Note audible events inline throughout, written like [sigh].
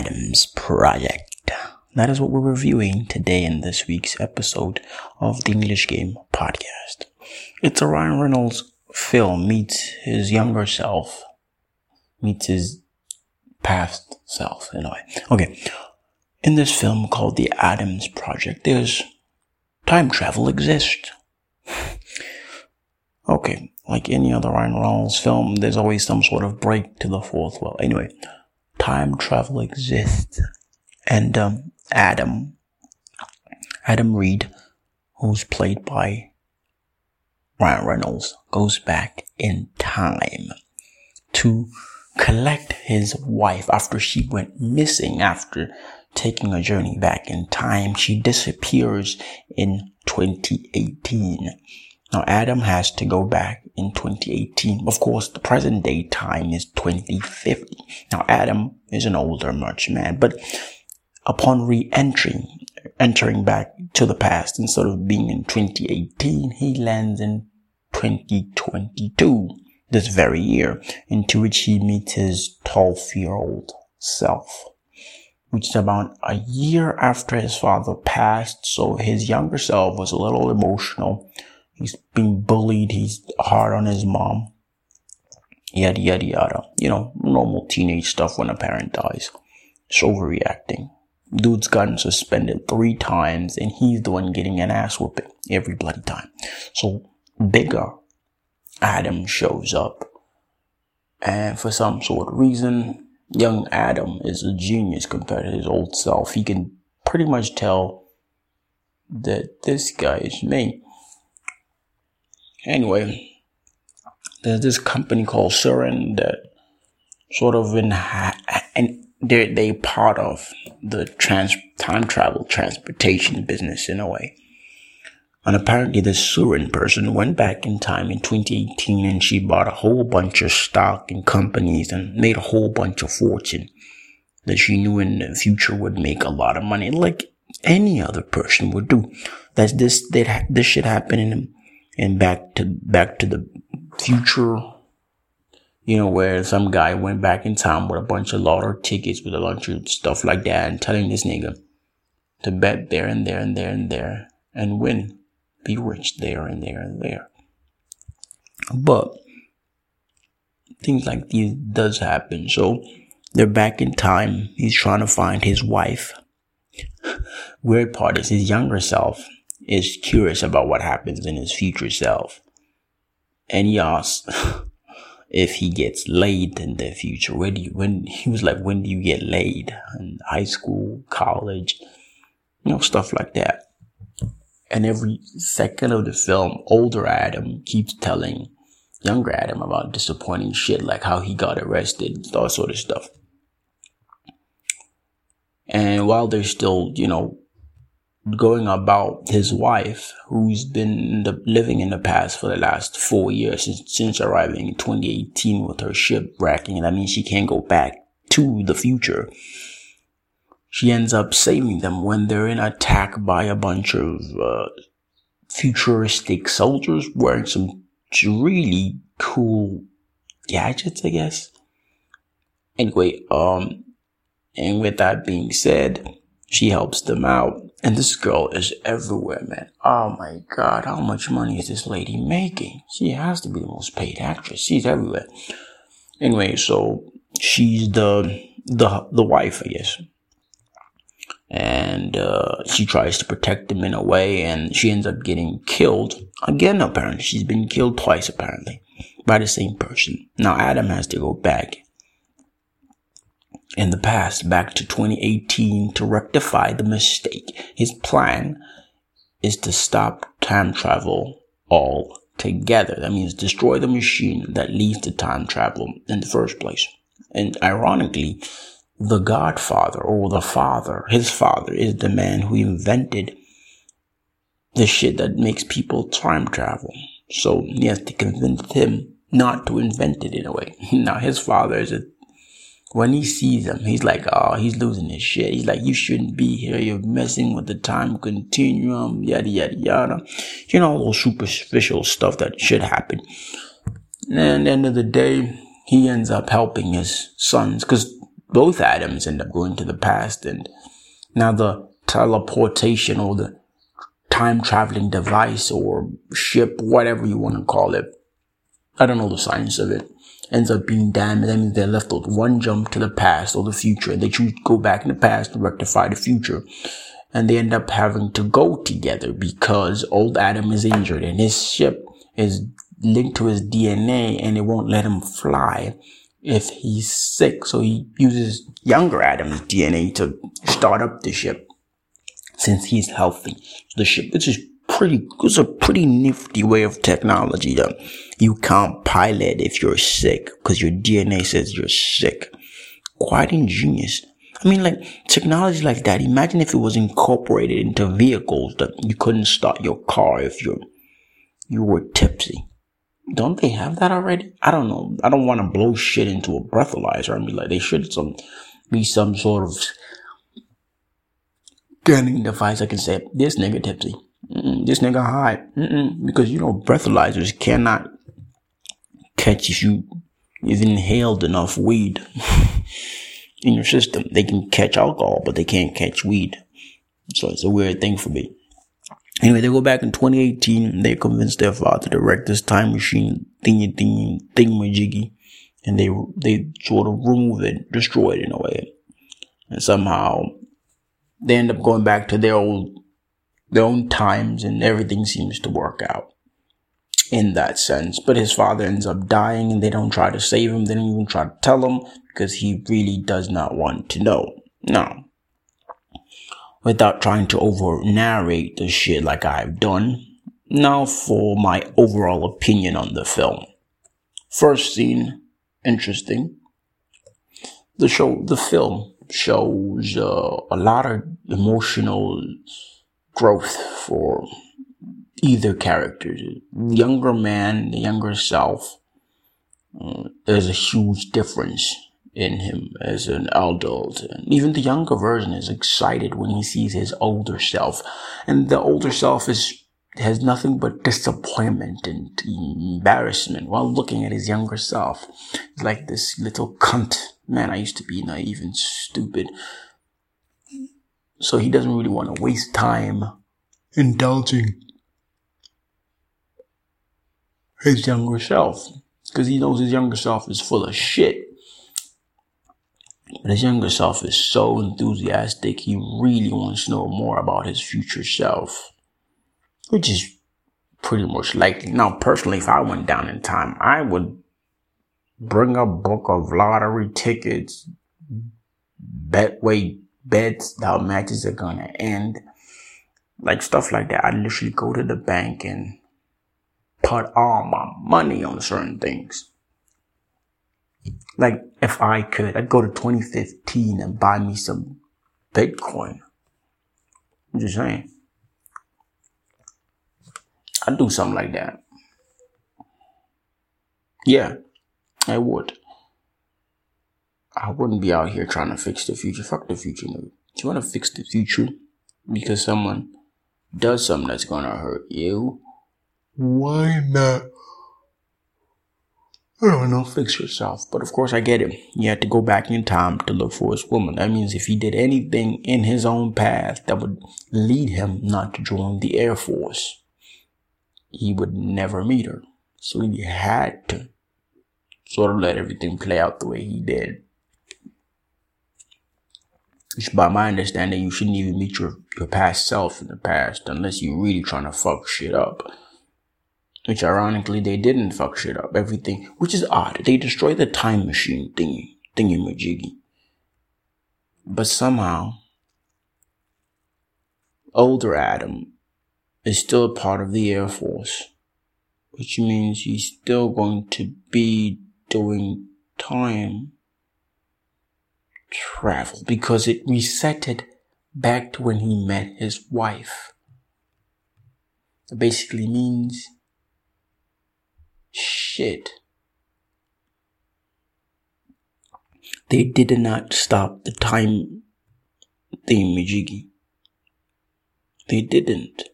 Adams Project. That is what we're reviewing today in this week's episode of the English Game Podcast. It's a Ryan Reynolds film meets his younger self, meets his past self in a way. Okay. In this film called The Adams Project, there's time travel exists. okay. Like any other Ryan Reynolds film, there's always some sort of break to the fourth wall. Anyway, time travel exists. And um, Adam, Adam Reed, who's played by Ryan Reynolds, goes back in time to collect his wife after she went missing after taking a journey back in time. She disappears in 2018. Now Adam has to go back in 2018. Of course, the present day time is 2050. Now Adam is an older much man, but upon re-entering, entering back to the past instead of being in 2018, he lands in 2022, this very year, into which he meets his 12 year old self which is about a year after his father passed. So his younger self was a little emotional He's being bullied. He's hard on his mom. Yada, yada, yada. You know, normal teenage stuff when a parent dies. It's overreacting. Dude's gotten suspended three times and he's the one getting an ass whooping every bloody time. So bigger Adam shows up. And for some sort of reason, young Adam is a genius compared to his old self. He can pretty much tell that this guy is me. Anyway, there's this company called Sorian that sort of in and they're they part of the trans time travel transportation business in a way. And apparently this Sorian person went back in time in 2018 and she bought a whole bunch of stock in companies and made a whole bunch of fortune that she knew in the future would make a lot of money like any other person would do. That's this that this shit happened in and back to back to the future you know, where some guy went back in time with a bunch of lottery tickets with a bunch of stuff like that and telling this nigga to bet there and there and there and there and win. Be rich there and there and there. But things like these does happen. So they're back in time. He's trying to find his wife. [laughs] Weird part is his younger self is curious about what happens in his future self. And he asks [laughs] if he gets laid in the future. Where do you, when, he was like, when do you get laid? In high school, college, you know, stuff like that. And every second of the film, older Adam keeps telling younger Adam about disappointing shit, like how he got arrested, all sort of stuff. And while they're still, you know, going about his wife, who's been in the, living in the past for the last four years since, since arriving in 2018 with her shipwrecking. And that means she can't go back to the future. She ends up saving them when they're in attack by a bunch of uh, futuristic soldiers wearing some really cool gadgets, I guess. Anyway, um, and with that being said, she helps them out and this girl is everywhere, man. Oh my God, how much money is this lady making? She has to be the most paid actress. She's everywhere. Anyway, so she's the the the wife, I guess. And uh, she tries to protect him in a way, and she ends up getting killed again. Apparently, she's been killed twice. Apparently, by the same person. Now Adam has to go back in the past back to 2018 to rectify the mistake. His plan is to stop time travel altogether. That means destroy the machine that leads to time travel in the first place. And ironically, the godfather or the father, his father is the man who invented the shit that makes people time travel. So he has to convince him not to invent it in a way. [laughs] Now his father is a when he sees him, he's like, oh, he's losing his shit. He's like, you shouldn't be here. You're messing with the time continuum, yada, yada, yada. You know, all those superficial stuff that should happen. And the end of the day, he ends up helping his sons because both Adams end up going to the past and now the teleportation or the time traveling device or ship, whatever you want to call it. I don't know the science of it. Ends up being damaged. That means they're left with one jump to the past or the future. They choose to go back in the past to rectify the future. And they end up having to go together because old Adam is injured and his ship is linked to his DNA and it won't let him fly if he's sick. So he uses younger Adam's DNA to start up the ship since he's healthy. The ship, which is pretty, it's a pretty nifty way of technology that you can't pilot if you're sick because your DNA says you're sick. Quite ingenious. I mean, like technology like that. Imagine if it was incorporated into vehicles that you couldn't start your car if you're you were tipsy. Don't they have that already? I don't know. I don't want to blow shit into a breathalyzer. I mean, like they should some be some sort of scanning device. I can say this nigga tipsy, Mm-mm, this nigga high, Mm-mm, because you know breathalyzers cannot catch if you you've inhaled enough weed [laughs] in your system. They can catch alcohol, but they can't catch weed. So it's a weird thing for me. Anyway, they go back in 2018. They convince their father to wreck this time machine thingy thingy thingamajiggy, and they they sort of remove it, destroy it in a way, and somehow they end up going back to their old their own times, and everything seems to work out in that sense. But his father ends up dying, and they don't try to save him. They don't even try to tell him because he really does not want to know. Now, without trying to over narrate the shit like I've done. Now for my overall opinion on the film. First scene, interesting. The show, the film shows uh, a lot of emotional growth for either character. Younger man, the younger self, uh, there's a huge difference in him as an adult. And even the younger version is excited when he sees his older self. And the older self is has nothing but disappointment and embarrassment while looking at his younger self. He's like this little cunt. Man, I used to be naive and stupid. So he doesn't really want to waste time indulging his younger self. Because he knows his younger self is full of shit. But his younger self is so enthusiastic, he really wants to know more about his future self. Which is pretty much likely. Now, personally, if I went down in time, I would bring a book of lottery tickets, betway bets how matches are gonna end, like stuff like that. I'd literally go to the bank and put all my money on certain things. Like, if I could, I'd go to 2015 and buy me some Bitcoin. I'm just saying. I'd do something like that. Yeah, I would. I wouldn't be out here trying to fix the future. Fuck the future, nigga. Do you want to fix the future because someone does something that's gonna hurt you? Why not? I don't know, fix yourself. But of course, I get it. He had to go back in time to look for his woman. That means if he did anything in his own path that would lead him not to join the Air Force, he would never meet her. So he had to sort of let everything play out the way he did. Which, by my understanding, you shouldn't even meet your, your past self in the past unless you're really trying to fuck shit up. Which ironically they didn't fuck shit up. Everything, which is odd. They destroyed the time machine thingy, thingy majiggy. But somehow, older Adam is still a part of the Air Force. Which means he's still going to be doing time travel because it resetted back to when he met his wife. It basically means shit. They did not stop the time thingamajiggy. They didn't.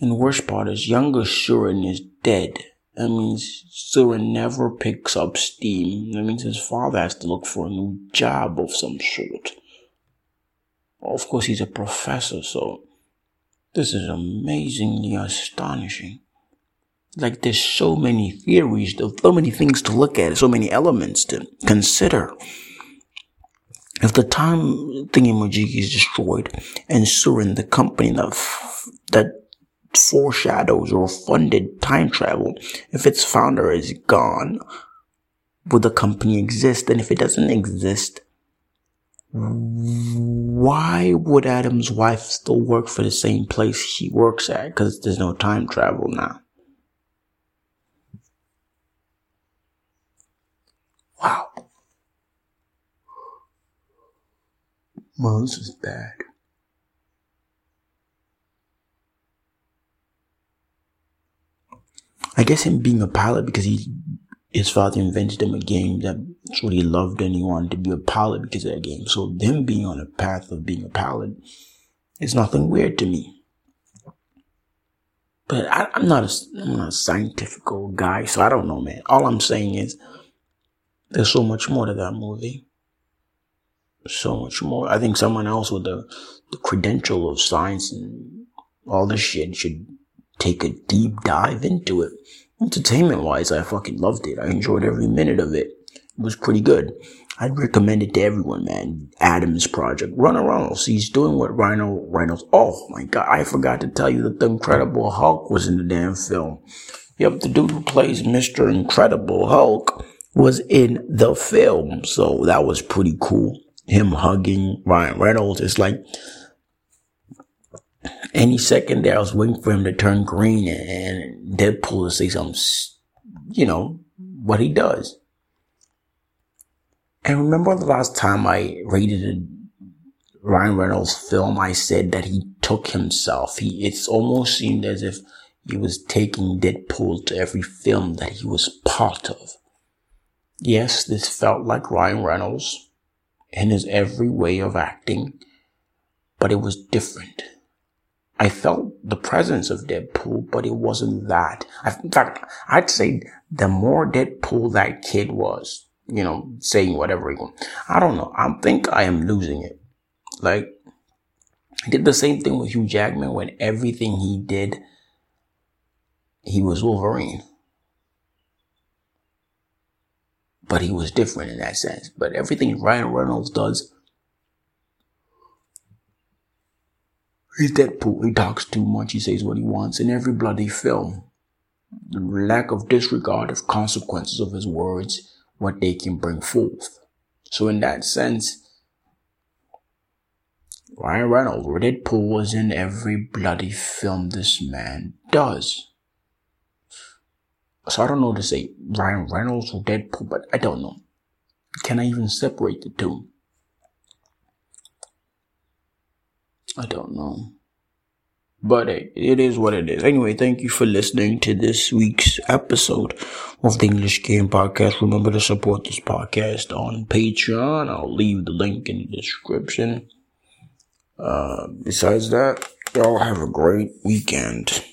And worst part is younger Sorian is dead That means Sorian never picks up steam. That means his father has to look for a new job of some sort. Of course, he's a professor, so this is amazingly astonishing. Like, there's so many theories, there's so many things to look at, so many elements to consider. If the time thingamajig is destroyed and Sorian, the company that, that foreshadows or funded time travel, if its founder is gone, would the company exist? And if it doesn't exist, why would Adam's wife still work for the same place she works at? Because there's no time travel now. Wow. Well, this is bad. Guess him being a pilot because he his father invented him a game that's what he loved and he wanted to be a pilot because of that game. So them being on a path of being a pilot is nothing weird to me. But I, am not a I'm not a scientific old guy, so I don't know, man. All I'm saying is there's so much more to that movie. So much more. I think someone else with the, the credential of science and all this shit should take a deep dive into it. Entertainment wise, I fucking loved it. I enjoyed every minute of it. It was pretty good. I'd recommend it to everyone, man. Adam's project. Ryan Reynolds. He's doing what Rhino Reynolds. Oh my god, I forgot to tell you that the Incredible Hulk was in the damn film. Yep, the dude who plays Mr. Incredible Hulk was in the film. So that was pretty cool. Him hugging Ryan Reynolds. It's like any second there, I was waiting for him to turn green and Deadpool to say something, you know, what he does. And remember the last time I rated a Ryan Reynolds film, I said that he took himself. He, it's almost seemed as if he was taking Deadpool to every film that he was part of. Yes, this felt like Ryan Reynolds in his every way of acting, but it was different. I felt the presence of Deadpool, but it wasn't that. In fact, I'd say the more Deadpool that kid was, you know, saying whatever he. I don't know. I think I am losing it. Like, I did the same thing with Hugh Jackman when everything he did, he was Wolverine. But he was different in that sense. But everything Ryan Reynolds does, He's Deadpool. He talks too much. He says what he wants in every bloody film. The lack of disregard of consequences of his words, what they can bring forth. So in that sense, Ryan Reynolds, Deadpool was in every bloody film this man does. So I don't know to say Ryan Reynolds or Deadpool, but I don't know. Can I even separate the two? I don't know. But hey, it is what it is. Anyway, thank you for listening to this week's episode of the English Game Podcast. Remember to support this podcast on Patreon. I'll leave the link in the description. Uh, besides that, y'all have a great weekend.